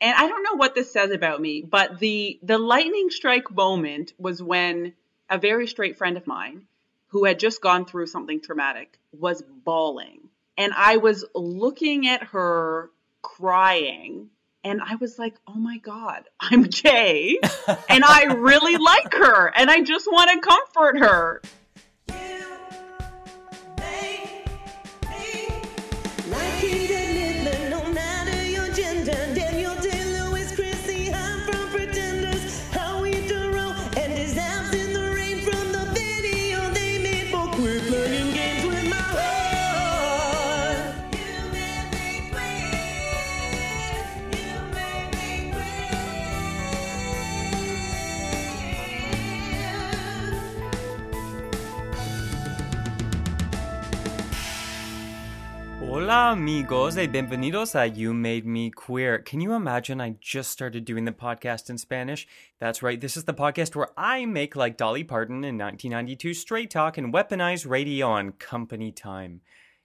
And I don't know what this says about me, but the the lightning strike moment was when a very straight friend of mine who had just gone through something traumatic was bawling. And I was looking at her crying and I was like, "Oh my god, I'm gay and I really like her and I just want to comfort her." Hola, amigos, y bienvenidos a You Made Me Queer. Can you imagine I just started doing the podcast in Spanish? That's right, this is the podcast where I make like Dolly Parton in 1992 straight talk and weaponize radio on company time.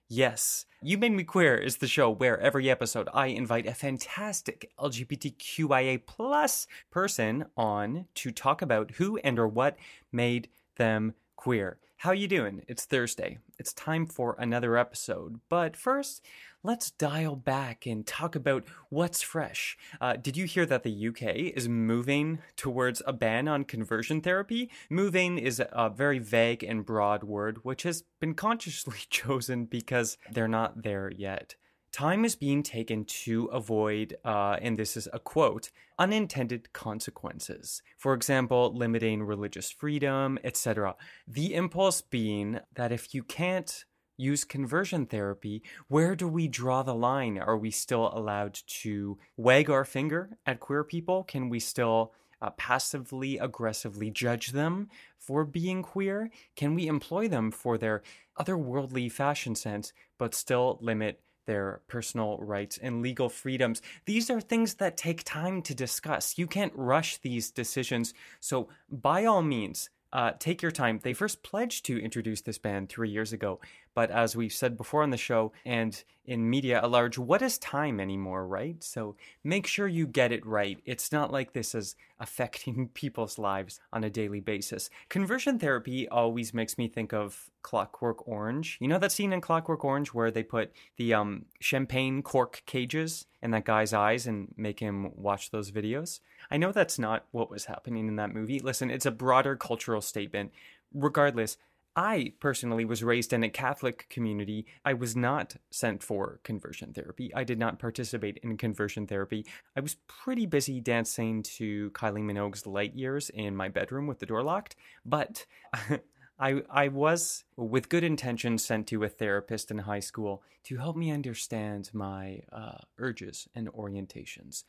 Yes, You Made Me Queer is the show where every episode I invite a fantastic LGBTQIA plus person on to talk about who and or what made them queer. How you doing? It's Thursday. It's time for another episode. But first, let's dial back and talk about what's fresh. Uh, did you hear that the UK is moving towards a ban on conversion therapy? Moving is a very vague and broad word, which has been consciously chosen because they're not there yet. Time is being taken to avoid, uh, and this is a quote, unintended consequences. For example, limiting religious freedom, etc. The impulse being that if you can't use conversion therapy, where do we draw the line? Are we still allowed to wag our finger at queer people? Can we still uh, passively aggressively judge them for being queer? Can we employ them for their otherworldly fashion sense, but still limit their personal rights and legal freedoms. These are things that take time to discuss. You can't rush these decisions. So, by all means, uh, take your time. They first pledged to introduce this ban three years ago, but as we've said before on the show and in media at large, what is time anymore, right? So make sure you get it right. It's not like this is affecting people's lives on a daily basis. Conversion therapy always makes me think of Clockwork Orange. You know that scene in Clockwork Orange where they put the um, champagne cork cages in that guy's eyes and make him watch those videos? I know that's not what was happening in that movie. Listen, it's a broader cultural statement. Regardless, I personally was raised in a Catholic community. I was not sent for conversion therapy. I did not participate in conversion therapy. I was pretty busy dancing to Kylie Minogue's Light Years in my bedroom with the door locked, but I I was with good intention sent to a therapist in high school to help me understand my uh, urges and orientations.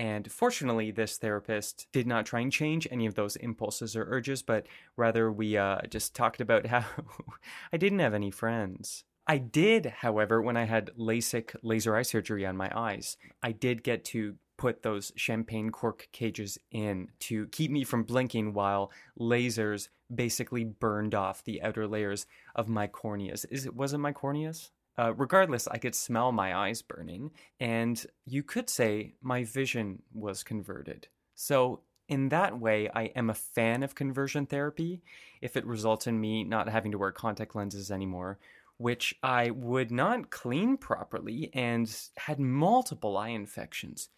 And fortunately, this therapist did not try and change any of those impulses or urges, but rather we uh, just talked about how I didn't have any friends. I did, however, when I had LASIK laser eye surgery on my eyes, I did get to put those champagne cork cages in to keep me from blinking while lasers basically burned off the outer layers of my corneas. Is it was it my corneas? Uh, regardless, I could smell my eyes burning, and you could say my vision was converted. So, in that way, I am a fan of conversion therapy if it results in me not having to wear contact lenses anymore, which I would not clean properly and had multiple eye infections.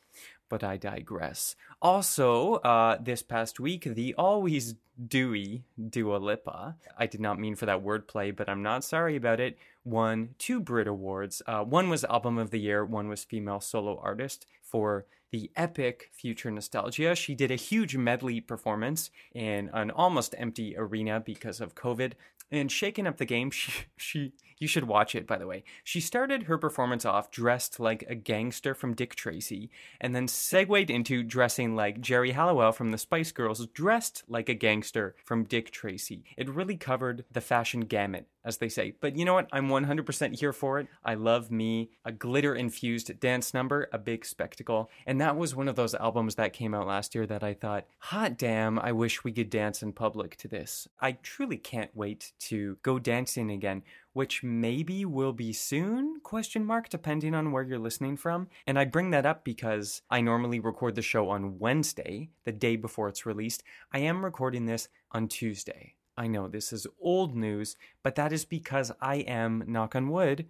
But I digress. Also, uh, this past week, the always dewy Dua Lipa, I did not mean for that wordplay, but I'm not sorry about it, won two Brit Awards. Uh, one was Album of the Year, one was Female Solo Artist for the epic Future Nostalgia. She did a huge medley performance in an almost empty arena because of COVID. And shaking up the game, she, she you should watch it by the way. She started her performance off dressed like a gangster from Dick Tracy, and then segued into dressing like Geri Halliwell from the Spice Girls, dressed like a gangster from Dick Tracy. It really covered the fashion gamut as they say. But you know what? I'm 100% here for it. I love me a glitter infused dance number, a big spectacle. And that was one of those albums that came out last year that I thought, hot damn, I wish we could dance in public to this. I truly can't wait to go dancing again which maybe will be soon question mark depending on where you're listening from and i bring that up because i normally record the show on wednesday the day before it's released i am recording this on tuesday I know this is old news, but that is because I am, knock on wood,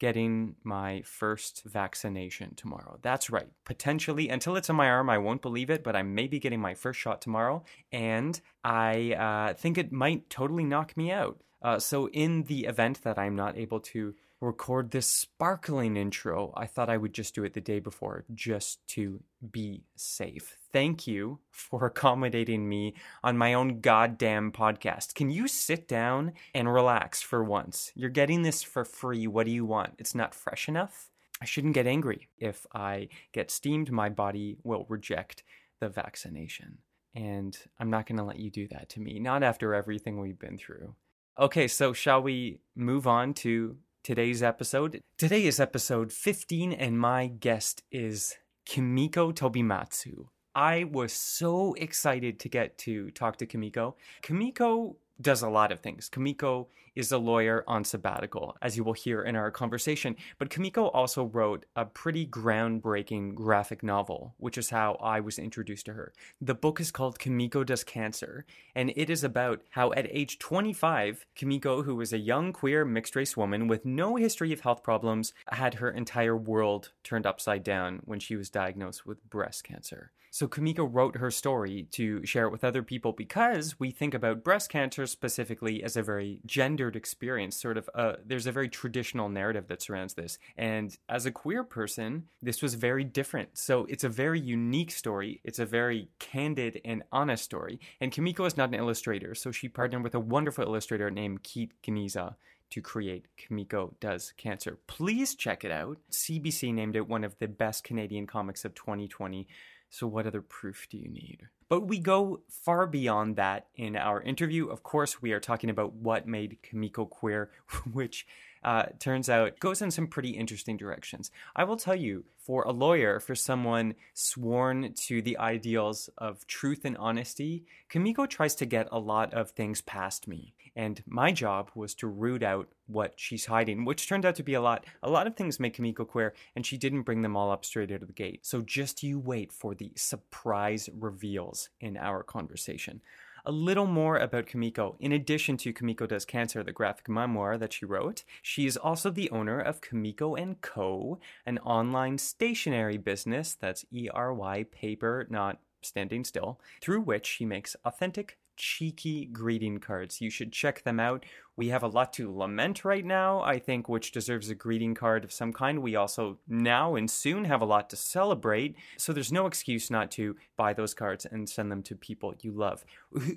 getting my first vaccination tomorrow. That's right. Potentially, until it's in my arm, I won't believe it, but I may be getting my first shot tomorrow. And I uh, think it might totally knock me out. Uh, so, in the event that I'm not able to record this sparkling intro, I thought I would just do it the day before just to be safe. Thank you for accommodating me on my own goddamn podcast. Can you sit down and relax for once? You're getting this for free. What do you want? It's not fresh enough? I shouldn't get angry. If I get steamed, my body will reject the vaccination. And I'm not going to let you do that to me, not after everything we've been through. Okay, so shall we move on to today's episode. Today is episode 15, and my guest is Kimiko Tobimatsu. I was so excited to get to talk to Kimiko. Kimiko does a lot of things. Kimiko is a lawyer on sabbatical, as you will hear in our conversation. But Kimiko also wrote a pretty groundbreaking graphic novel, which is how I was introduced to her. The book is called Kimiko Does Cancer, and it is about how at age 25, Kimiko, who was a young queer mixed race woman with no history of health problems, had her entire world turned upside down when she was diagnosed with breast cancer. So Kimiko wrote her story to share it with other people because we think about breast cancer specifically as a very gendered experience. Sort of, uh, there's a very traditional narrative that surrounds this. And as a queer person, this was very different. So it's a very unique story. It's a very candid and honest story. And Kimiko is not an illustrator, so she partnered with a wonderful illustrator named Keet Geniza to create Kimiko Does Cancer. Please check it out. CBC named it one of the best Canadian comics of 2020. So, what other proof do you need? But we go far beyond that in our interview. Of course, we are talking about what made Kimiko queer, which uh, turns out goes in some pretty interesting directions. I will tell you, for a lawyer, for someone sworn to the ideals of truth and honesty, Kimiko tries to get a lot of things past me. And my job was to root out what she's hiding, which turned out to be a lot. A lot of things make Kimiko queer, and she didn't bring them all up straight out of the gate. So just you wait for the surprise reveals in our conversation a little more about Kimiko. In addition to Kimiko Does Cancer, the graphic memoir that she wrote, she is also the owner of Kimiko & Co., an online stationery business that's E-R-Y, paper, not standing still, through which she makes authentic cheeky greeting cards. You should check them out. We have a lot to lament right now, I think, which deserves a greeting card of some kind. We also now and soon have a lot to celebrate, so there's no excuse not to buy those cards and send them to people you love.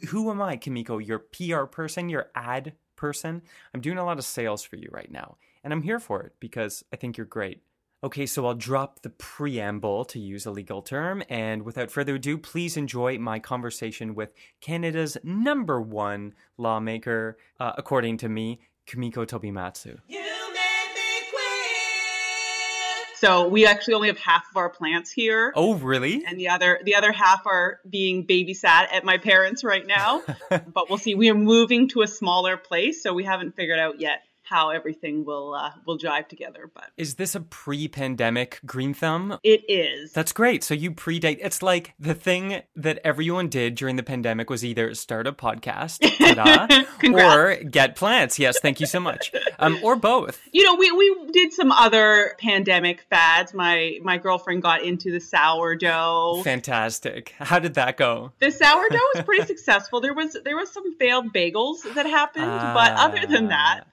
Who am I, Kimiko? Your PR person, your ad person? I'm doing a lot of sales for you right now, and I'm here for it because I think you're great. Okay, so I'll drop the preamble to use a legal term, and without further ado, please enjoy my conversation with Canada's number one lawmaker, uh, according to me, Kimiko Tobimatsu. So we actually only have half of our plants here. Oh, really? And the other the other half are being babysat at my parents right now. but we'll see. We are moving to a smaller place, so we haven't figured out yet how everything will uh, will jive together. But is this a pre-pandemic green thumb? It is. That's great. So you predate. It's like the thing that everyone did during the pandemic was either start a podcast, or get plants. Yes, thank you so much. Um, or both. You know, we we did some other pandemic fads. My my girlfriend got into the sourdough. Fantastic. How did that go? The sourdough was pretty successful. There was there was some failed bagels that happened, uh, but other than that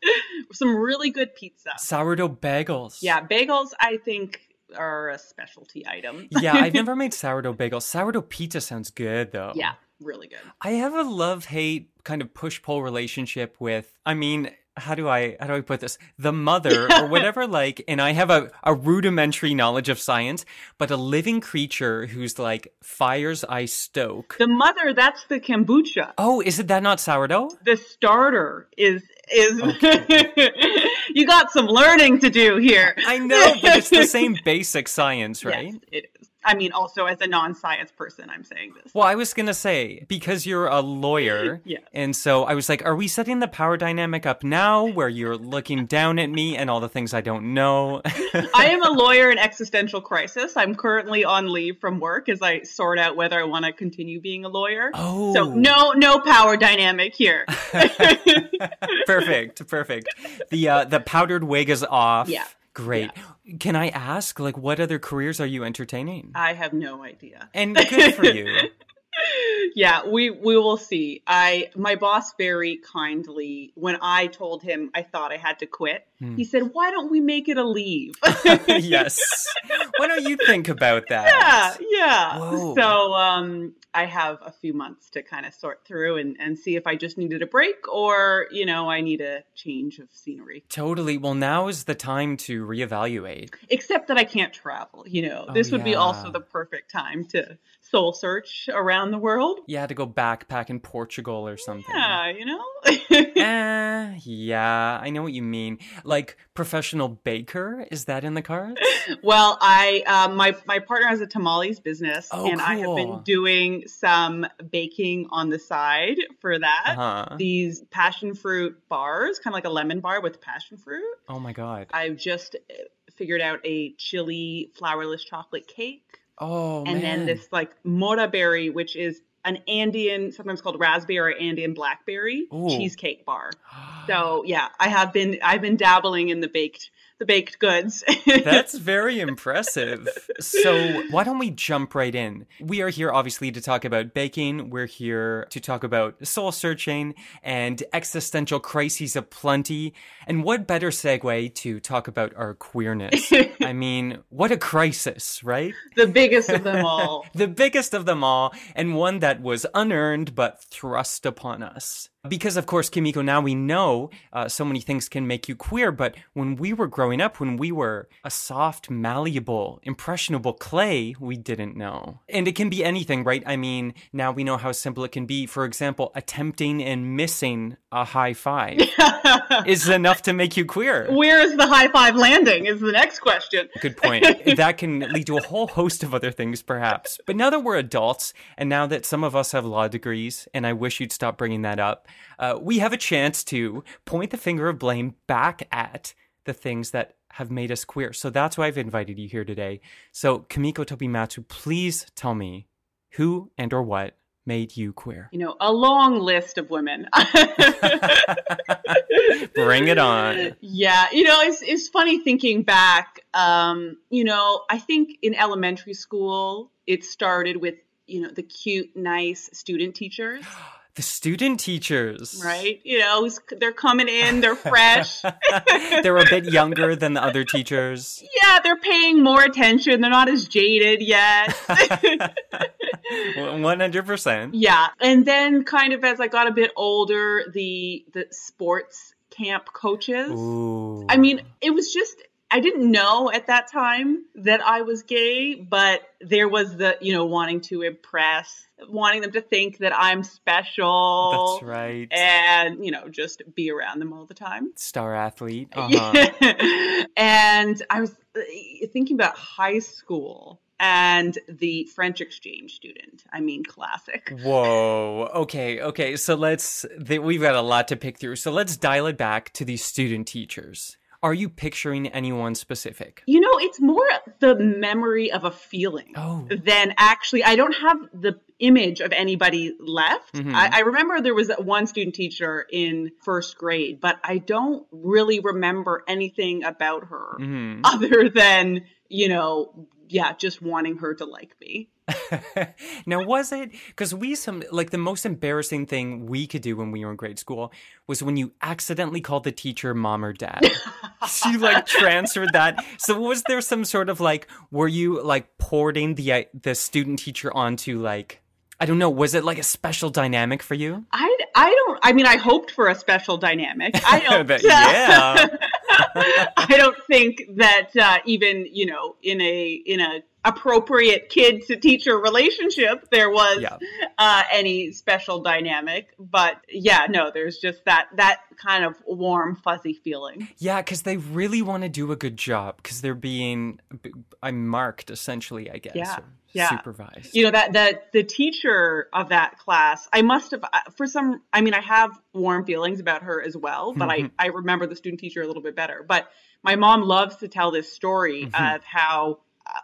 some really good pizza. Sourdough bagels. Yeah, bagels I think are a specialty item. yeah, I've never made sourdough bagels. Sourdough pizza sounds good though. Yeah, really good. I have a love hate kind of push pull relationship with, I mean, how do I how do I put this? The mother or whatever like and I have a, a rudimentary knowledge of science, but a living creature who's like fires I stoke. The mother, that's the kombucha. Oh, is it that not sourdough? The starter is is you got some learning to do here. I know, but it's the same basic science, right? Yes, it. I mean, also as a non-science person, I'm saying this. Well, I was gonna say because you're a lawyer, Yes. and so I was like, are we setting the power dynamic up now, where you're looking down at me and all the things I don't know? I am a lawyer in existential crisis. I'm currently on leave from work as I sort out whether I want to continue being a lawyer. Oh. So no, no power dynamic here. perfect, perfect. The uh, the powdered wig is off. Yeah. Great. Can I ask, like, what other careers are you entertaining? I have no idea. And good for you. yeah, we we will see. I my boss very kindly when I told him I thought I had to quit, Hmm. he said, "Why don't we make it a leave?" yes. Why don't you think about that? yeah, yeah. Whoa. So um I have a few months to kind of sort through and and see if I just needed a break or, you know, I need a change of scenery. Totally. Well, now is the time to reevaluate. Except that I can't travel, you know. Oh, this would be also the perfect time to soul search around the world. You had to go backpack in Portugal or something. Yeah, you know. Eh, yeah, I know what you mean. Like professional baker, is that in the cards? Well, I um, my my partner has a tamales business, Oh, and I have been doing some baking on the side for that. Uh-huh. These passion fruit bars, kind of like a lemon bar with passion fruit. Oh my god. I've just uh, figured out a chili flourless chocolate cake, Oh and man. then this like mora berry, which is an Andean, sometimes called raspberry, or Andean blackberry Ooh. cheesecake bar. So yeah, I have been I've been dabbling in the baked the baked goods. That's very impressive. So, why don't we jump right in? We are here obviously to talk about baking. We're here to talk about soul searching and existential crises aplenty. And what better segue to talk about our queerness? I mean, what a crisis, right? the biggest of them all. The biggest of them all, and one that was unearned but thrust upon us. Because, of course, Kimiko, now we know uh, so many things can make you queer, but when we were growing up, when we were a soft, malleable, impressionable clay, we didn't know. And it can be anything, right? I mean, now we know how simple it can be. For example, attempting and missing a high five is enough to make you queer. Where is the high five landing? Is the next question. Good point. that can lead to a whole host of other things, perhaps. But now that we're adults, and now that some of us have law degrees, and I wish you'd stop bringing that up, uh, we have a chance to point the finger of blame back at the things that have made us queer. So that's why I've invited you here today. So, Kimiko Tobimatsu, please tell me who and or what made you queer. You know, a long list of women. Bring it on. Yeah, you know, it's it's funny thinking back. Um, you know, I think in elementary school it started with you know the cute, nice student teachers, The student teachers. right? You know, they're coming in, they're fresh. They're a bit younger than the other teachers. yeah, they're paying more attention. They're not as jaded yet. 100%. yeah, and then kind of as I got a bit older, the the sports camp coaches. Ooh. I mean, it was just I didn't know at that time that I was gay, but there was the, you know, wanting to impress, wanting them to think that I'm special. That's right. And, you know, just be around them all the time. Star athlete. Uh-huh. and I was uh, thinking about high school and the French exchange student. I mean, classic. Whoa. Okay. Okay. So let's. Th- we've got a lot to pick through. So let's dial it back to these student teachers. Are you picturing anyone specific? You know, it's more the memory of a feeling Oh. than actually. I don't have the image of anybody left. Mhm. I, I remember there was one student teacher in first grade, but I don't really remember anything about her hmm other than, you know, yeah, just wanting her to like me. now, was it because we some like the most embarrassing thing we could do when we were in grade school was when you accidentally called the teacher mom or dad. she like transferred that. So was there some sort of like were you like porting the uh, the student teacher onto like I don't know, was it like a special dynamic for you? I I don't. I mean, I hoped for a special dynamic. I don't. But yeah. I don't think that uh, even you know in a in a appropriate kid to teacher relationship there was Yeah. uh, any special dynamic. But yeah, no, there's just that that kind of warm fuzzy feeling. Yeah, because they really want to do a good job because they're being, I'm marked essentially, I guess. Yeah, or yeah. Supervised. you know that that the teacher of that class i must have uh, for some i mean i have warm feelings about her as well but i i remember the student teacher a little bit better but my mom loves to tell this story Mhm. of how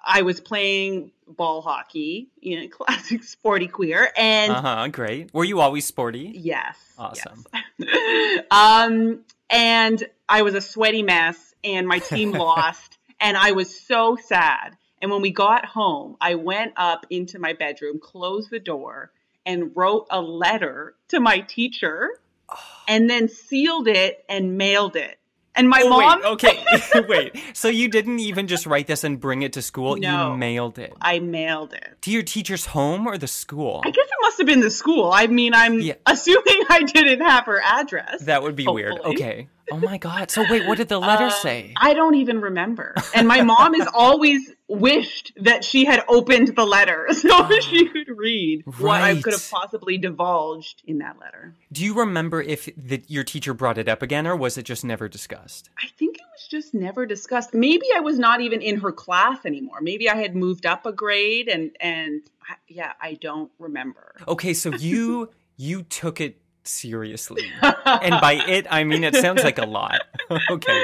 i was playing ball hockey you know classic sporty queer and Uh huh. Great. Were you always sporty? yes Awesome. yes. um and i was a sweaty mess and my team lost and i was so sad and when we got home i went up into my bedroom closed the door and wrote a letter to my teacher and then sealed it and mailed it and my Oh, mom wait, okay. wait. So you didn't even just write this and bring it to school? No. You mailed it. i mailed it To your teacher's home or the school? I guess it must have been the school. I mean, I'm Yeah. assuming I didn't have her address. That would be weird. Okay. Oh my God. So wait, what did the letter Uh, say? I don't even remember. And my mom has always wished that she had opened the letter so she could read what I could have possibly divulged in that letter. Do you remember if the, your teacher brought it up again or was it just never discussed? I think it was just never discussed. Maybe I was not even in her class anymore. Maybe I had moved up a grade and and I, yeah, I don't remember. Okay, so you you took it seriously. And by it, I mean it sounds like a lot. okay.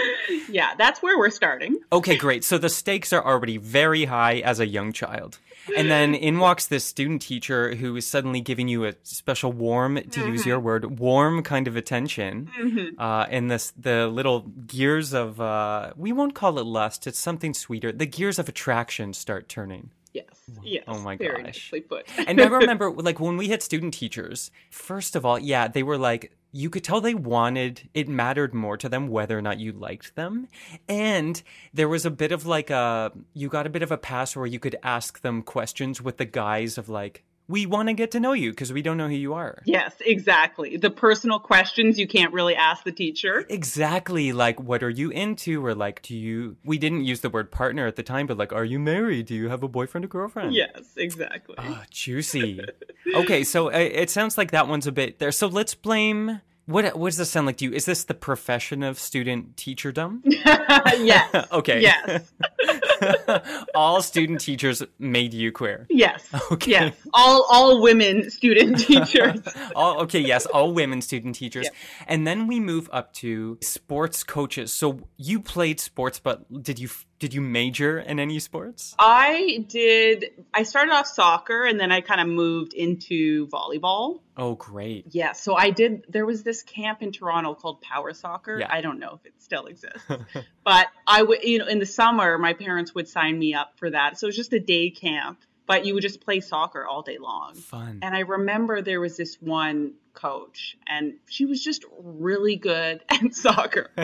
yeah, that's where we're starting. Okay, great. So the stakes are already very high as a young child. And then in walks this student teacher who is suddenly giving you a special warm, to use your word, warm kind of attention. Uh, and this, the little gears of, uh, we won't call it lust, it's something sweeter. The gears of attraction start turning. Yes. Yes. Oh my Very gosh. nicely put. And I remember, like, when we had student teachers, first of all, yeah, they were like, you could tell they wanted, it mattered more to them whether or not you liked them. And there was a bit of like a, you got a bit of a pass where you could ask them questions with the guise of like, we want to get to know you because we don't know who you are. Yes, exactly. The personal questions you can't really ask the teacher. Exactly. Like, what are you into? Or like, do you, we didn't use the word partner at the time, but like, are you married? Do you have a boyfriend or girlfriend? Yes, exactly. Oh, juicy. Okay, so uh, it sounds like that one's a bit there. So let's blame. What what does this sound like to you? Is this the profession of student teacherdom? yes. okay. Yes. All student teachers made you queer. Yes. Okay. Yes. All all women student teachers. all okay, yes, all women student teachers. Yeah. And then we move up to sports coaches. So you played sports, but did you did you major in any sports? I did I started off soccer and then I kind of moved into volleyball. Oh, great. Yeah, so I did there was this camp in Toronto called Power Soccer. Yeah. I don't know if it still exists. but I would you know in the summer my parents would sign me up for that. So it was just a day camp, but you would just play soccer all day long. Fun. And I remember there was this one coach, and she was just really good at soccer.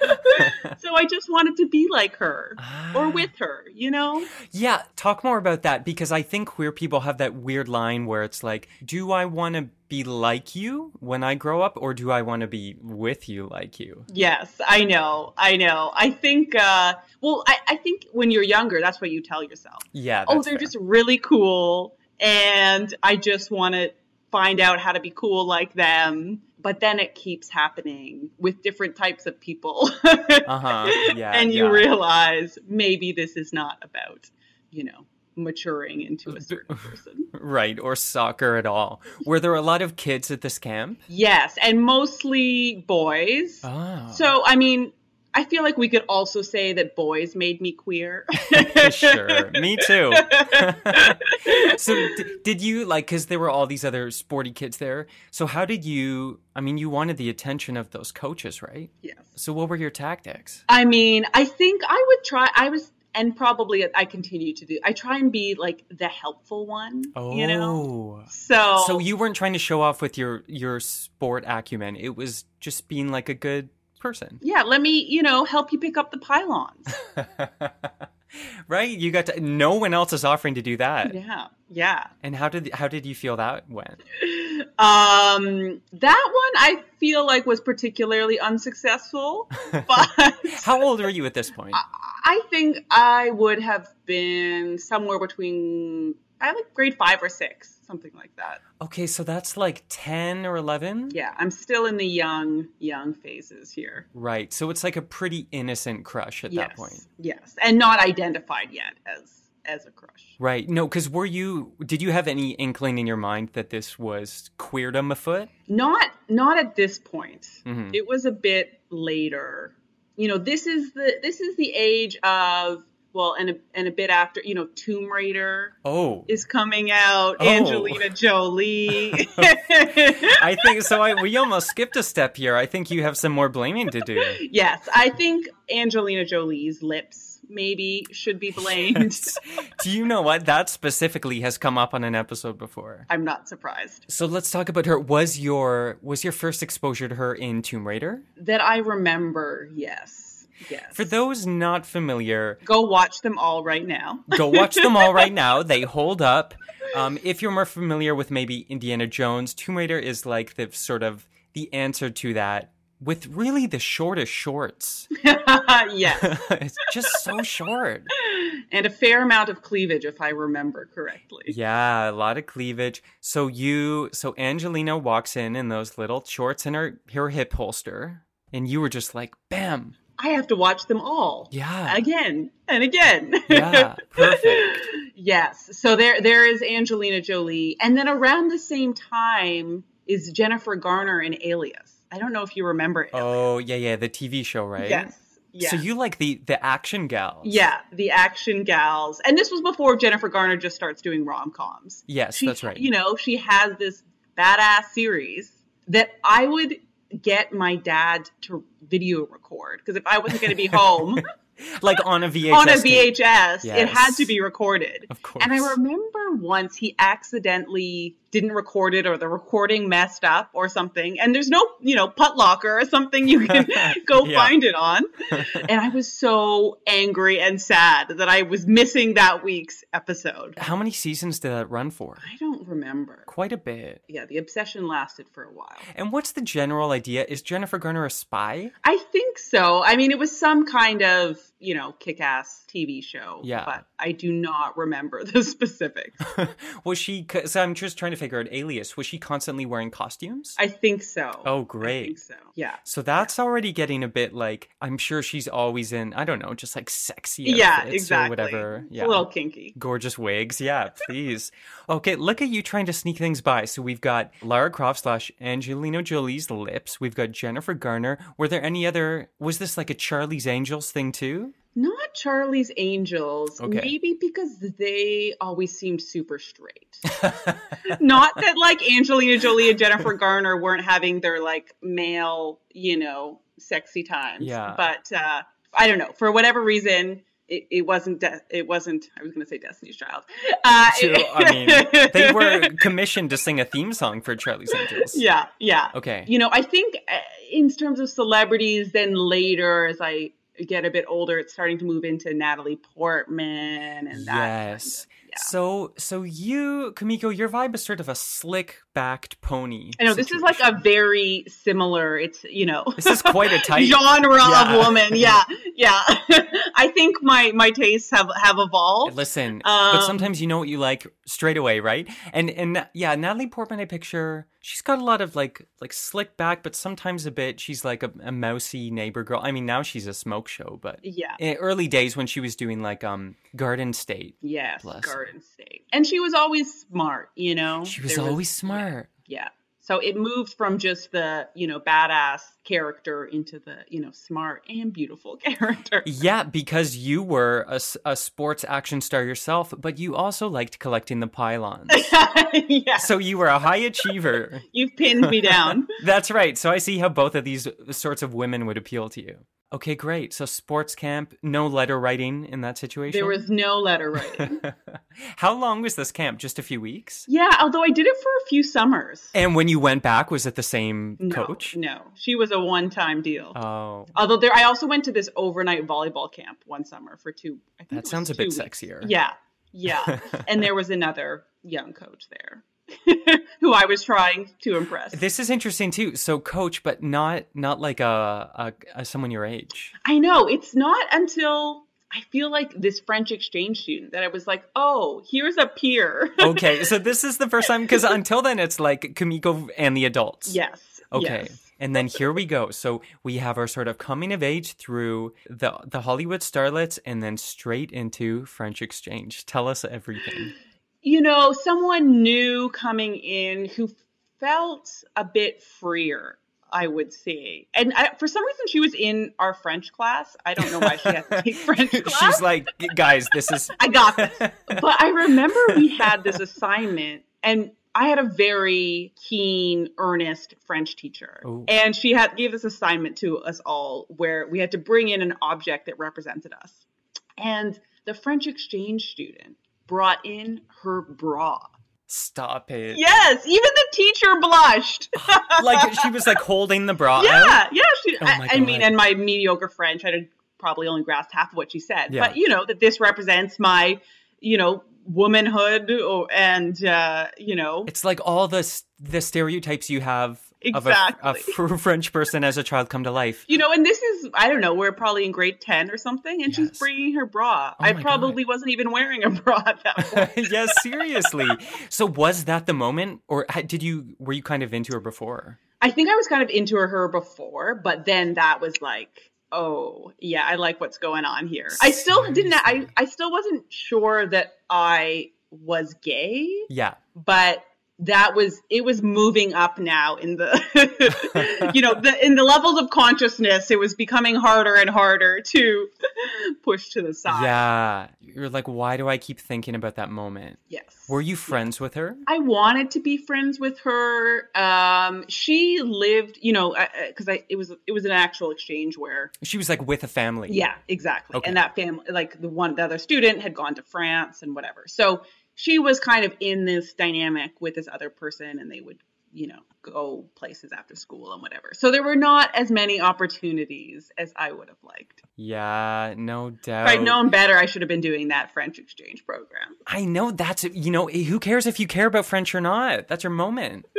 so I just wanted to be like her or with her, you know? Yeah, talk more about that because I think queer people have that weird line where it's like, do I want to be like you when I grow up or do I want to be with you like you? Yes, I know. I know. I think, uh, well, I, I think when you're younger, that's what you tell yourself. Yeah. oh, they're fair. just really cool, and I just want to find out how to be cool like them. But then it keeps happening with different types of people. Uh-huh. Yeah. and you yeah. realize maybe this is not about, you know, maturing into a certain person. Right, or soccer at all. Were there a lot of kids at this camp? Yes, and mostly boys. Oh. So, I mean, I feel like we could also say that boys made me queer. sure. Me too. so d- did you like cuz there were all these other sporty kids there. So how did you I mean you wanted the attention of those coaches, right? yes. So what were your tactics? I mean, I think I would try. I was, and probably I continue to do. I try and be like the helpful one. Oh. You know. Oh. So. So you weren't trying to show off with your your sport acumen. It was just being like a good person. Yeah, let me, you know, help you pick up the pylons. right? You got to no one else is offering to do that. yeah. Yeah. And how did how did you feel that went? Um, that one I feel like was particularly unsuccessful, but how old were you at this point? I think I would have been somewhere between I like grade five or six, something like that. Okay, so that's like ten or eleven. Yeah, I'm still in the young, young phases here. Right. So it's like a pretty innocent crush at yes, that point. Yes, and not identified yet as as a crush. Right. No, because were you? Did you have any inkling in your mind that this was queerdom afoot? Not not at this point. Mhm. It was a bit later. You know, this is the this is the age of well, and a, and a bit after. You know, Tomb Raider Oh, is coming out. Oh. Angelina Jolie. I think so. I we almost skipped a step here. I think you have some more blaming to do. yes, I think Angelina Jolie's lips maybe should be blamed. do you know what that specifically has come up on an episode before? I'm not surprised So let's talk about her. Was your was your first exposure to her in Tomb Raider? that I remember. Yes, yes. For those not familiar, Go watch them all right now. go watch them all right now. They hold up. Um, if you're more familiar with maybe Indiana Jones, Tomb Raider is like the sort of the answer to that with really the shortest shorts. yeah. it's just so short. and a fair amount of cleavage, if I remember correctly. Yeah, a lot of cleavage. So you, so Angelina walks in in those little shorts and her her hip holster, and you were just like, bam, I have to watch them all yeah, again and again. yeah, perfect. yes. So there there is Angelina Jolie, and then around the same time is Jennifer Garner in Alias. I don't know if you remember it. Oh yeah, yeah, the TV show, right? Yes. Yes. So you like the the action gals? Yeah, the action gals. And this was before Jennifer Garner just starts doing rom coms. Yes, She, that's right. You know, she has this badass series that I would get my dad to video record because if I wasn't going to be home like on a VHS. on a. VHS, it had to be recorded. Of course. And I remember once he accidentally didn't record it or the recording messed up or something. And there's no, you know, Putlocker or something you can go Yeah. find it on. and I was so angry and sad that I was missing that week's episode. How many seasons did that run for? I don't remember. Quite a bit. Yeah, the obsession lasted for a while. And what's the general idea? Is Jennifer Garner a spy? I think so. I mean, it was some kind of, you know, kick ass TV show. Yeah. But I do not remember the specifics. was she? So I'm just trying to figure out Alias. Was she constantly wearing costumes? I think so. Oh, great. so. Yeah. So that's already getting a bit like I'm sure she's always in I don't know just like sexy Yeah, exactly. or whatever. Yeah, a little kinky. gorgeous wigs. Yeah, please. okay, look at you trying to sneak things by. So we've got Lara Croft slash Angelina Jolie's lips. We've got Jennifer Garner. Were there any other? Was this like a Charlie's Angels thing too? Not Charlie's Angels. Okay. Maybe because they always seemed super straight. Not that like Angelina Jolie and Jennifer Garner weren't having their like male, you know, sexy times. Yeah. But uh, I don't know. For whatever reason, it, it wasn't. De- it wasn't. I was going to say Destiny's Child. Uh, Too- I mean, they were commissioned to sing a theme song for Charlie's Angels. Yeah. Yeah. Okay. You know, I think uh, in terms of celebrities, then later as I get a bit older, it's starting to move into Natalie Portman and that. yes. Kind of, yeah. So, so you, Kimiko, your vibe is sort of a slick-backed pony. I know this is like a very similar. It's you know This is quite a type. genre Yeah. of woman. Yeah, yeah. I think my my tastes have have evolved. Listen, but Um, sometimes you know what you like straight away, right? And and yeah, Natalie Portman, I picture she's got a lot of like like slick back, but sometimes a bit. She's like a, a mousy neighbor girl. I mean, now she's a smoke show, but Yeah. in early days when she was doing like um Garden State, Yes, Bless State, and she was always smart. You know, she was There always smart. yeah. So it moved from just the you know badass character into the you know smart and beautiful character. Yeah, because you were a sports action star yourself, but you also liked collecting the pylons. yeah, so you were a high achiever. you've pinned me down. That's right. So I see how both of these sorts of women would appeal to you. Okay, great. So sports camp, no letter writing in that situation. there was no letter writing. how long was this camp? Just a few weeks? Yeah, although I did it for a few summers. And when you went back, was it the same No, coach? No, she was a one-time deal. Oh, Although there, I also went to this overnight volleyball camp one summer for two. I think that sounds a bit weeks. sexier. Yeah, yeah. and there was another, young coach there. who I was trying to impress. This is interesting too. So coach, but not not like a, a, a someone your age. I know it's not until I feel like this French exchange student that I was like, oh, here's a peer. okay, so this is the first time because until then it's like Kimiko and the adults. Yes. Okay. yes. And then here we go. So we have our sort of coming of age through the the Hollywood starlets and then straight into French exchange. Tell us everything. You know, someone new coming in who felt a bit freer, I would say. And I, for some reason, she was in our French class. I don't know why she had to take French class. She's like, guys, this is. I got this. But I remember we had this assignment, and I had a very keen, earnest French teacher, Ooh. and she had gave this assignment to us all where we had to bring in an object that represented us. And the French exchange student brought in her bra. Stop it. Yes, even the teacher blushed. like she was like holding the bra. yeah, out? yeah. She, Oh I, I mean, and my mediocre French, I probably only grasped half of what she said. Yeah. But you know that this represents my, you know, womanhood, or, and uh, you know, It's like all the the stereotypes you have of a, a French person as a child come to life. you know, and this is I don't know, we're probably in grade ten or something, and Yes. she's bringing her bra. Oh I probably wasn't even wearing a bra at that point. yes, seriously. So was that the moment, or did you were you kind of into her before? I think I was kind of into her before, but then that was like, oh yeah, I like what's going on here. I still didn't. I I still wasn't sure that I was gay, Yeah. but that was it was moving up now in the you know the in the levels of consciousness it was becoming harder and harder to push to the side Yeah. You're like, why do I keep thinking about that moment? yes Were you friends with her? I wanted to be friends with her. Um, she lived, you know, because I, it was it was an actual exchange where, She was like with a family. yeah, exactly. Okay. And that family, like the one, the other student had gone to France and whatever. So she was kind of in this dynamic with this other person, and they would, you know, go places after school and whatever. So there were not as many opportunities as I would have liked. Yeah, no doubt. If I'd known better, I should have been doing that French exchange program. I know that's you know who cares if you care about French or not? That's your moment.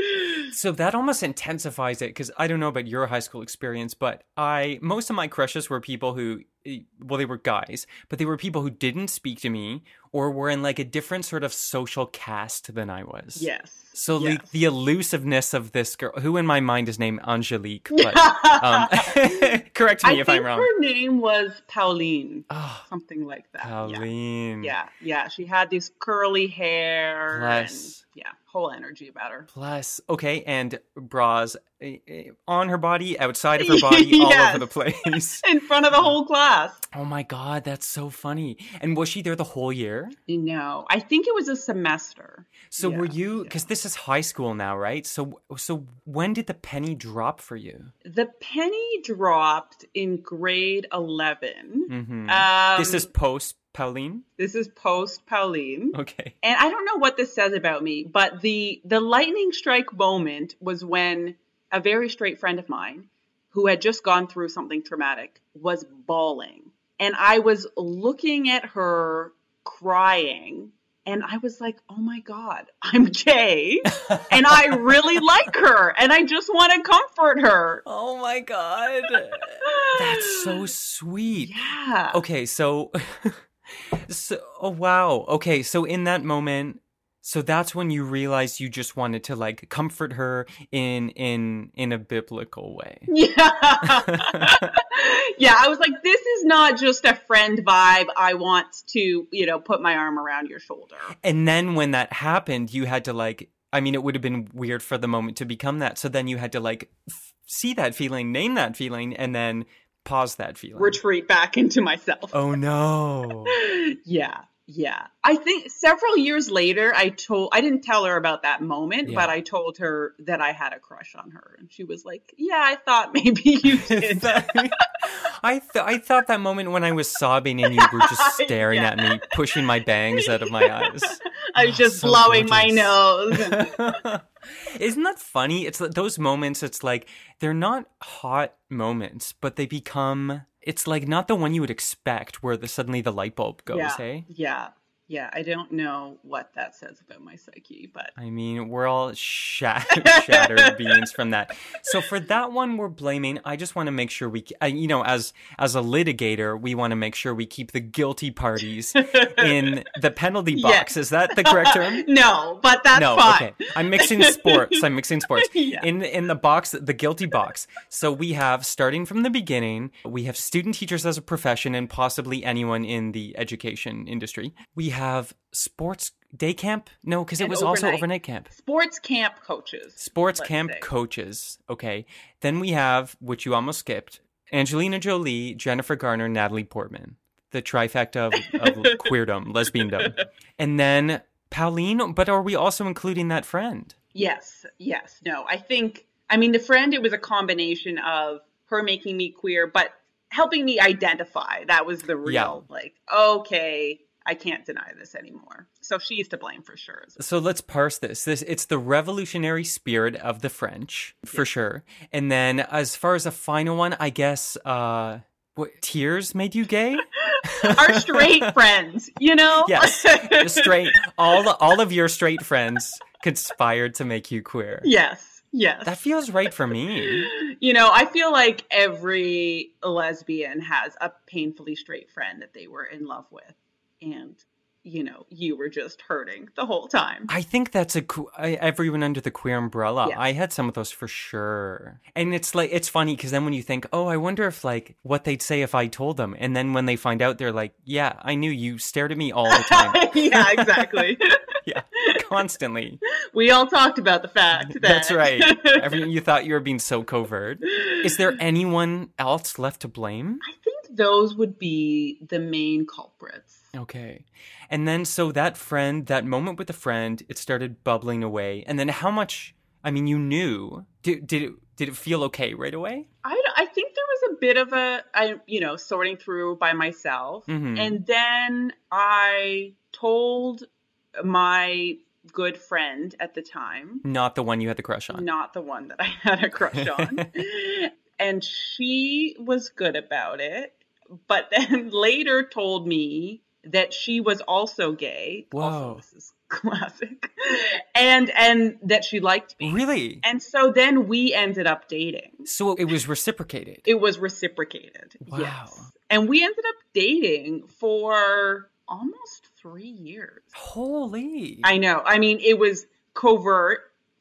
So that almost intensifies it because I don't know about your high school experience, but I most of my crushes were people who eh, well they were guys, but they were people who didn't speak to me or were in like a different sort of social caste than I was. Yes. So yes. like the elusiveness of this girl, who in my mind is named Angelique, but um, correct me I if I'm wrong. her name was Pauline, Oh, something like that. Yeah. Pauline. Yeah, yeah. She had this curly hair. And, yeah, whole energy about her. Plus, okay, and bras eh, eh, on her body, outside of her body, all over the place. In front of the whole class. Oh my god, that's so funny. And was she there the whole year? No, I think it was a semester. So were Yeah, you yeah. because this is high school now, right? So so when did the penny drop for you? The penny dropped in grade 11. hmm Um, this is post Pauline. this is post Pauline. Okay. And I don't know what this says about me, but the the lightning strike moment was when a very straight friend of mine who had just gone through something traumatic was bawling. And I was looking at her crying and I was like, "Oh my god, I'm gay and I really like her and I just want to comfort her." Oh my god. That's so sweet. Yeah. Okay, so so oh wow. Okay, so in that moment so that's when you realized you just wanted to like comfort her in in in a biblical way. Yeah. yeah, I was like, this is not just a friend vibe. I want to, you know, put my arm around your shoulder. And then when that happened, you had to like I mean it would have been weird for the moment to become that. So then you had to like f- see that feeling, name that feeling and then pause that feeling. Retreat back into myself. oh no. Yeah. Yeah. I think several years later, I told, I didn't tell her about that moment, Yeah. but I told her that I had a crush on her. And she was like, yeah, I thought maybe you did. I th- I thought that moment when I was sobbing and you were just staring Yeah. at me, pushing my bangs out of my eyes. I was just so blowing my nose. Isn't that funny? It's like those moments. It's like they're not hot moments, but they become. It's like not the one you would expect, where the suddenly the light bulb goes. yeah. Hey, Yeah. Yeah, I don't know what that says about my psyche, but I mean, we're all shat- shattered beings from that. So for that one, we're blaming. I just want to make sure we, you know, as as a litigator, we want to make sure we keep the guilty parties in the penalty box. Yes. Is that the correct term? no, but that's no, fine. okay. I'm mixing sports. I'm mixing sports. Yeah. In in the box, the guilty box. So we have starting from the beginning, we have student teachers as a profession and possibly anyone in the education industry. We have sports day camp? No, because it was also overnight. overnight camp. Sports camp coaches. Sports camp say. coaches. Okay. Then we have, which you almost skipped, Angelina Jolie, Jennifer Garner, Natalie Portman. The trifecta of, of queerdom, lesbiandom. And then Pauline, but are we also including that friend? Yes, yes. No, I think, I mean, the friend, it was a combination of her making me queer, but helping me identify. That was the real, like, okay, I can't deny this anymore. So she's to blame for sure. well. So let's parse this. This it's the revolutionary spirit of the French, for sure. And then as far as a final one, I guess uh what tears made you gay? Our straight friends, you know? Yes. Straight all all of your straight friends conspired to make you queer. yes, yes. That feels right for me. you know, I feel like every lesbian has a painfully straight friend that they were in love with. And, you know, you were just hurting the whole time. I think that's a everyone under the queer umbrella. Yeah. I had some of those for sure. And it's like it's funny because then when you think, oh, I wonder if like what they'd say if I told them, and then when they find out, they're like, yeah, I knew you stared at me all the time. yeah, exactly. yeah, constantly. we all talked about the fact that That's right. Every, you thought you were being so covert. Is there anyone else left to blame? I think those would be the main culprits. Okay. And then, so that friend, that moment with the friend, it started bubbling away. And then, how much? I mean, you knew. Did, did it? Did it feel okay right away? I, I think there was a bit of a I you know sorting through by myself, Mhm. and then I told my good friend at the time, Not the one you had the crush on. not the one that I had a crush on, and she was good about it, but then later told me that she was also gay. Whoa. Also, this is classic, and and that she liked me. Really? And so then we ended up dating. So it was reciprocated. It was reciprocated. Wow. Yes. And we ended up dating for almost three years. Holy. I know. I mean, it was covert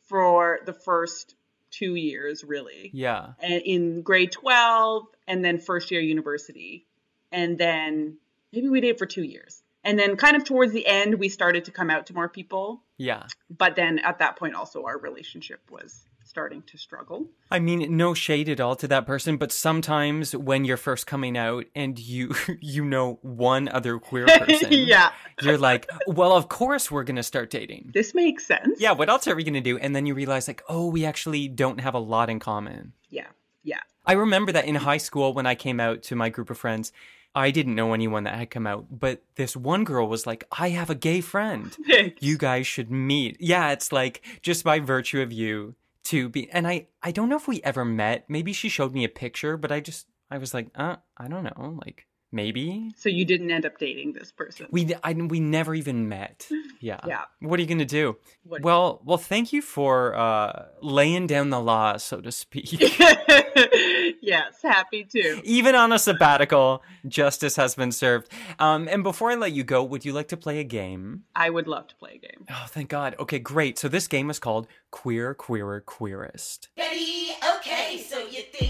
for the first two years, really. yeah. And in grade 12 and then first year university. And then maybe we dated for two years. And then kind of towards the end, we started to come out to more people. Yeah. But then at that point, also, our relationship was starting to struggle. I mean, no shade at all to that person, but sometimes when you're first coming out and you you know one other queer person, yeah. you're like, well, of course we're gonna start dating. This makes sense. Yeah, what else are we gonna do? And then you realize like, oh, we actually don't have a lot in common. Yeah. Yeah. I remember that in high school when I came out to my group of friends, I didn't know anyone that had come out, but this one girl was like, I have a gay friend. You guys should meet. Yeah, it's like just by virtue of you to be and I I don't know if we ever met. Maybe she showed me a picture, but I just I was like, "Uh, I don't know, like maybe." So you didn't end up dating this person. We I, we never even met. Yeah. Yeah. What are you going to do? What- Well, well, thank you for uh laying down the law, so to speak. yes, happy to. Even on a sabbatical, justice has been served. Um, and before I let you go, would you like to play a game? I would love to play a game. Oh, thank God. Okay, great. So this game is called Queer, Queerer, Queerest. Betty, okay, so you think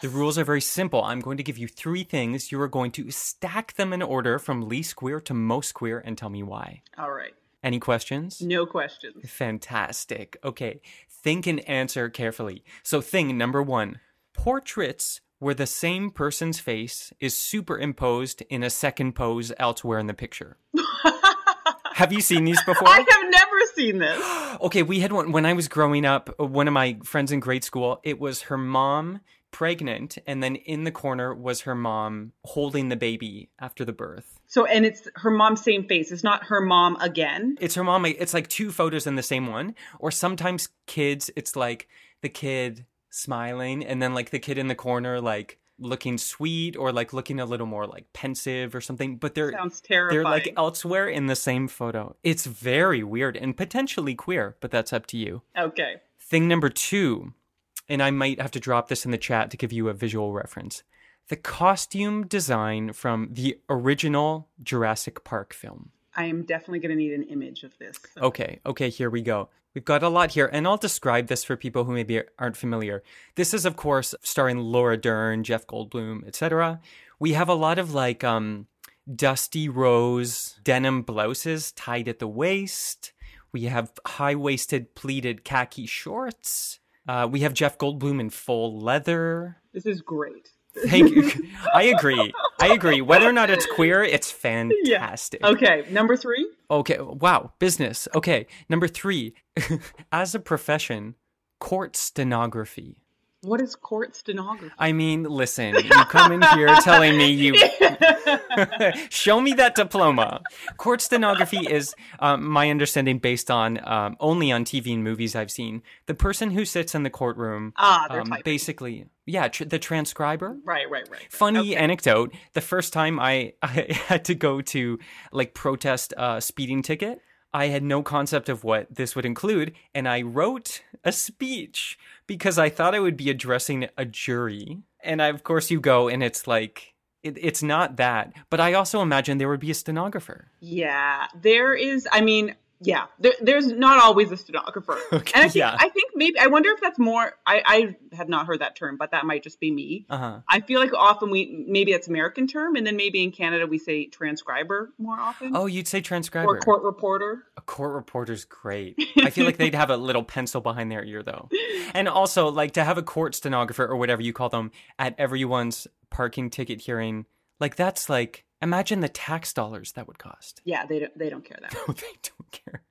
The rules are very simple. I'm going to give you three things. You are going to stack them in order from least queer to most queer and tell me why. All right. Any questions? No questions. Fantastic. Okay, think and answer carefully. So, thing number one portraits where the same person's face is superimposed in a second pose elsewhere in the picture. Have you seen these before? I have never seen this. Okay, we had one when I was growing up. One of my friends in grade school, it was her mom pregnant, and then in the corner was her mom holding the baby after the birth. So, and it's her mom's same face. It's not her mom again. It's her mom. It's like two photos in the same one. Or sometimes kids, it's like the kid smiling and then like the kid in the corner like looking sweet or like looking a little more like pensive or something but they're they're like elsewhere in the same photo it's very weird and potentially queer but that's up to you okay. thing number 2 and I might have to drop this in the chat to give you a visual reference the costume design from the original Jurassic Park film I am definitely going to need an image of this. so- Okay, okay, here we go. We've got a lot here, and I'll describe this for people who maybe aren't familiar. This is, of course, starring Laura Dern, Jeff Goldblum, etc. We have a lot of like um, dusty rose denim blouses tied at the waist. We have high waisted pleated khaki shorts. Uh, we have Jeff Goldblum in full leather. This is great. Thank you. I agree. I agree. Whether or not it's queer, it's fantastic. Okay, number three. Okay. Wow. Business. Okay. Number three, as a profession, court stenography. What is court stenography? I mean, listen, you come in here telling me you show me that diploma. Court stenography is, um, my understanding, based on um, only on TV and movies I've seen. The person who sits in the courtroom, Ah, um, basically, yeah, tr- the transcriber. Right, right, right. Funny anecdote: the first time I, I had to go to like protest a speeding ticket, I had no concept of what this would include, and I wrote a speech because I thought I would be addressing a jury. And I, of course, you go, and it's like it, it's not that. But I also imagine there would be a stenographer. Yeah, there is. I mean, yeah, there, there's not always a stenographer, Okay, and I think yeah. I think maybe I wonder if that's more. I I have not heard that term, but that might just be me. Uh huh. I feel like often we maybe that's American term, and then maybe in Canada we say transcriber more often, Oh, you'd say transcriber. or court reporter. A court reporter's great. I feel like they'd have a little pencil behind their ear though. And also like to have a court stenographer or whatever you call them at everyone's parking ticket hearing, like that's like imagine the tax dollars that would cost. Yeah, they don't they don't care that. Oh, they don't care.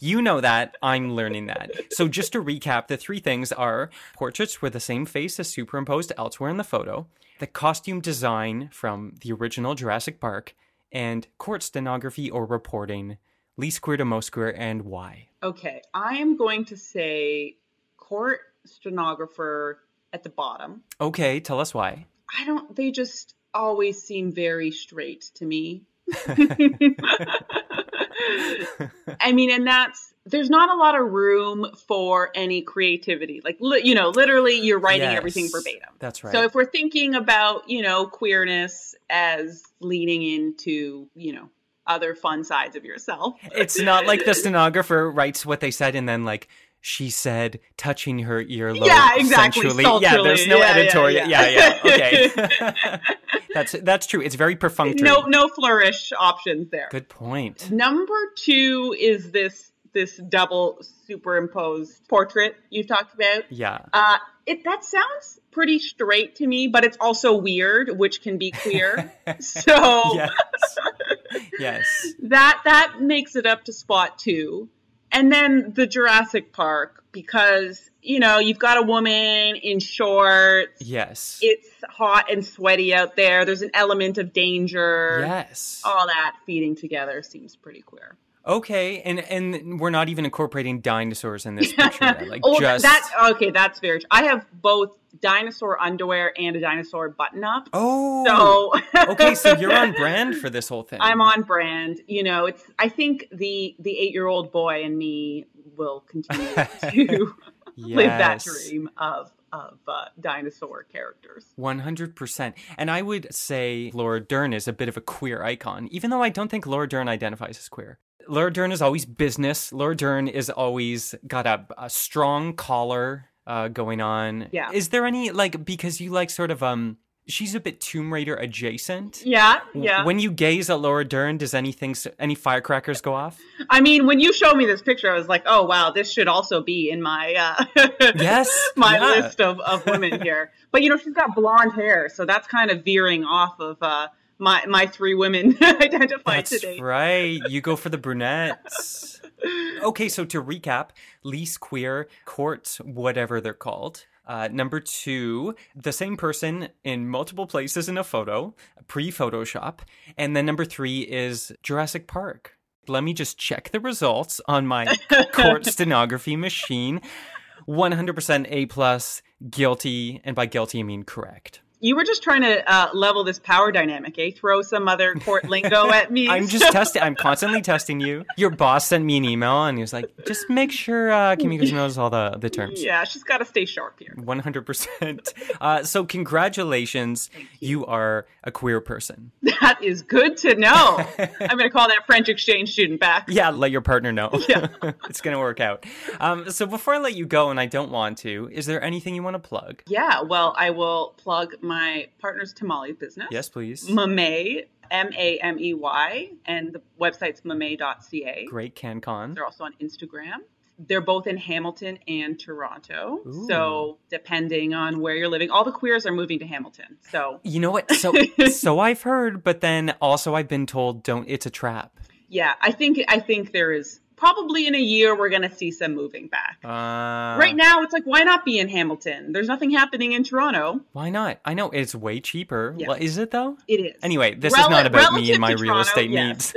You know that. I'm learning that. So, just to recap, the three things are portraits where the same face is superimposed elsewhere in the photo, the costume design from the original Jurassic Park, and court stenography or reporting, least queer to most queer, and why. Okay, I am going to say court stenographer at the bottom. Okay, tell us why. I don't. They just always seem very straight to me. I mean, and that's there's not a lot of room for any creativity. Like, li- you know, literally, you're writing Yes, everything verbatim. That's right. So if we're thinking about, you know, queerness as leaning into, you know, other fun sides of yourself. it's not like the stenographer writes what they said and then like she said touching her earlobe Yeah, exactly, sensually. Yeah, there's no Yeah, yeah, editorial. yeah. Yeah, yeah. Okay. that's that's true. It's very perfunctory. No, no flourish options there. Good point. Number two is this this double superimposed portrait you've talked about. Yeah. Uh, it that sounds pretty straight to me, but it's also weird, which can be queer. so Yes. yes. that that makes it up to spot two. And then the Jurassic Park, because you know you've got a woman in shorts. Yes. It's hot and sweaty out there. There's an element of danger. yes. All that feeding together seems pretty queer. Okay, and and we're not even incorporating dinosaurs in this picture. yet. Like oh, just that okay. That's very. True. I have both dinosaur underwear and a dinosaur button up. Oh. So okay, so you're on brand for this whole thing. I'm on brand. You know, it's. I think the the eight year old boy and me will continue to live that dream of of uh, dinosaur characters. 100%. And I would say Laura Dern is a bit of a queer icon, even though I don't think Laura Dern identifies as queer. Laura Dern is always business. Laura Dern is always got a, a strong collar uh, going on. Yeah. Is there any, like, because you like sort of, um, she's a bit Tomb Raider adjacent. Yeah, yeah. When you gaze at Laura Dern, does anything, any firecrackers go off? I mean, when you showed me this picture, I was like, oh wow, this should also be in my uh, Yes, my yeah. list of, of women here. But you know, she's got blonde hair, so that's kind of veering off of uh, my my three women identified That's today. right. You go for the brunettes. Okay, so to recap, least queer, courts, whatever they're called. Uh, number two, the same person in multiple places in a photo, pre Photoshop. And then number three is Jurassic Park. Let me just check the results on my court stenography machine. 100% A plus, guilty, and by guilty I mean correct. You were just trying to uh, level this power dynamic, eh? Throw some other court lingo at me. I'm just testing. I'm constantly testing you. Your boss sent me an email and he was like, "Just make sure uh, Kimiko knows all the the terms." Yeah, she's got to stay sharp here. 100%. Uh, so congratulations, you are a queer person. That is good to know. I'm going to call that French exchange student back. Yeah, let your partner know. Yeah. it's gonna work out. Um, so before I let you go, and I don't want to, is there anything you want to plug? Yeah, well, I will plug my partner's tamale business. Yes, please. Mamey, M A M E Y, and the website's mamey.ca. Great CanCon. They're also on Instagram. They're both in Hamilton and Toronto. Ooh. So, depending on where you're living, all the queers are moving to Hamilton. So, You know what? So so I've heard, but then also I've been told don't. It's a trap. yeah, I think I think there is probably in a year we're going to see some moving back. Uh, right now, it's like why not be in Hamilton? There's nothing happening in Toronto. Why not? I know it's way cheaper. Yeah. Well, is it though? It is. Anyway, this Rel- is not about me and my real Toronto, estate yes.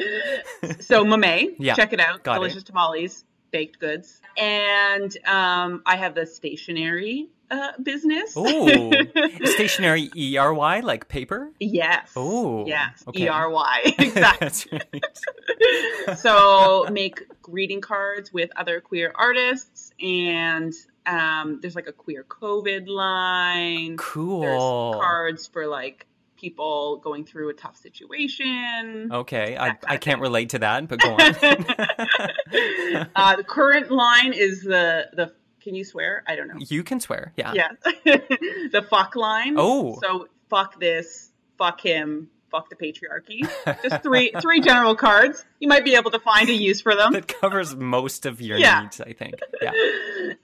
needs. so Mamey, Yeah, check it out. got it. Delicious tamales, baked goods, and um, I have the stationery uh, business. Oh, stationary E R Y like paper. yes. Oh, yes. okay. E R Y exactly. Right. so make greeting cards with other queer artists, and um, there's like a queer COVID line. Cool. There's cards for like people going through a tough situation. Okay, I, I can't relate to that, but go on. uh, the current line is the the. Can you swear? I don't know. you can swear. Yeah. Yeah, the fuck line. Oh. so fuck this, fuck him, fuck the patriarchy. Just three three general cards. You might be able to find a use for them. That covers most of your Yeah. needs, I think. Yeah.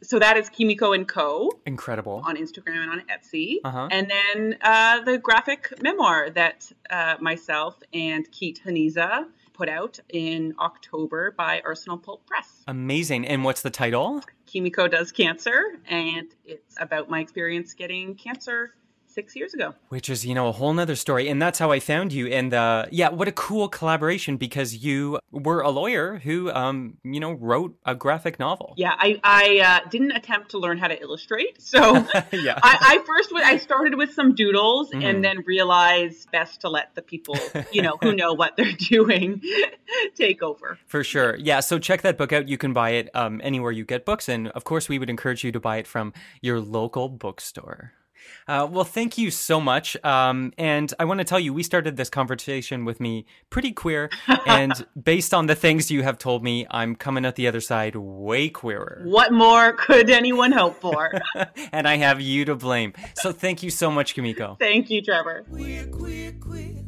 So that is Kimiko and Co. Incredible. on Instagram and on Etsy. Uh-huh. And then uh, the graphic memoir that uh, myself and Keet Geniza put out in October by Arsenal Pulp Press. Amazing. And what's the title? Kimiko Does Cancer, and it's about my experience getting cancer six years ago. Which is, you know, a whole nother story. And that's how I found you. And uh, yeah, what a cool collaboration because you were a lawyer who, um, you know, wrote a graphic novel. Yeah, I, I uh, didn't attempt to learn how to illustrate. So yeah. I, I first I started with some doodles Mhm. and then realized best to let the people, you know, who know what they're doing take over. For sure. Yeah. So check that book out. You can buy it um, anywhere you get books. And of course, we would encourage you to buy it from your local bookstore. Uh, well, thank you so much. Um, and I want to tell you, we started this conversation with me pretty queer. and based on the things you have told me, I'm coming out the other side way queerer. What more could anyone hope for? and I have you to blame. So thank you so much, Kimiko. Thank you, Trevor. Queer, queer, queer.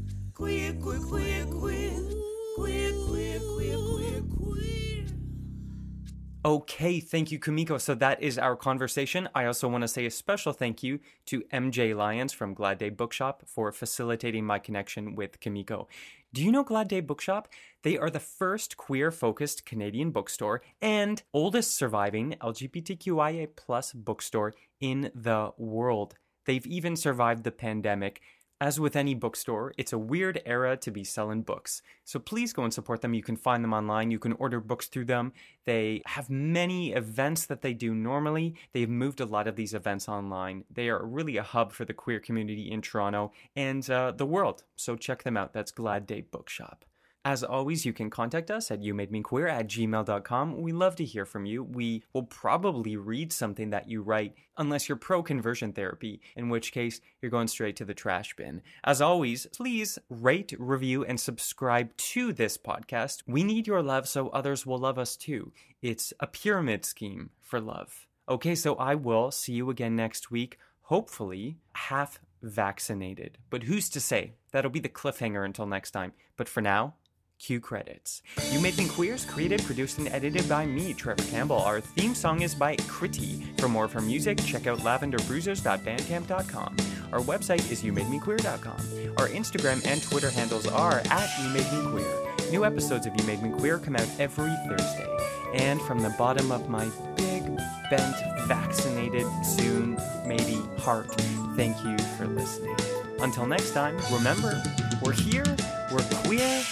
Okay, thank you, Kimiko. So that is our conversation. I also want to say a special thank you to MJ Lyons from Glad Day Bookshop for facilitating my connection with Kimiko. Do you know Glad Day Bookshop? They are the first queer focused Canadian bookstore and oldest surviving LGBTQIA bookstore in the world. They've even survived the pandemic. As with any bookstore, it's a weird era to be selling books. So please go and support them. You can find them online. You can order books through them. They have many events that they do normally. They've moved a lot of these events online. They are really a hub for the queer community in Toronto and uh, the world. So check them out. That's Glad Day Bookshop. As always, you can contact us at youmademequeer at gmail.com. We love to hear from you. We will probably read something that you write, unless you're pro conversion therapy, in which case you're going straight to the trash bin. As always, please rate, review, and subscribe to this podcast. We need your love so others will love us too. It's a pyramid scheme for love. Okay, so I will see you again next week, hopefully half vaccinated. But who's to say? That'll be the cliffhanger until next time. But for now, Cue credits. You Made Me Queer is created, produced, and edited by me, Trevor Campbell. Our theme song is by Critty. For more of her music, check out lavenderbruisers.bandcamp.com. Our website is youmademequeer.com. Our Instagram and Twitter handles are at You Made Me Queer. New episodes of You Made Me Queer come out every Thursday. And from the bottom of my big, bent, vaccinated, soon, maybe heart, thank you for listening. Until next time, remember, we're here, we're queer,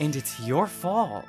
and it's your fault.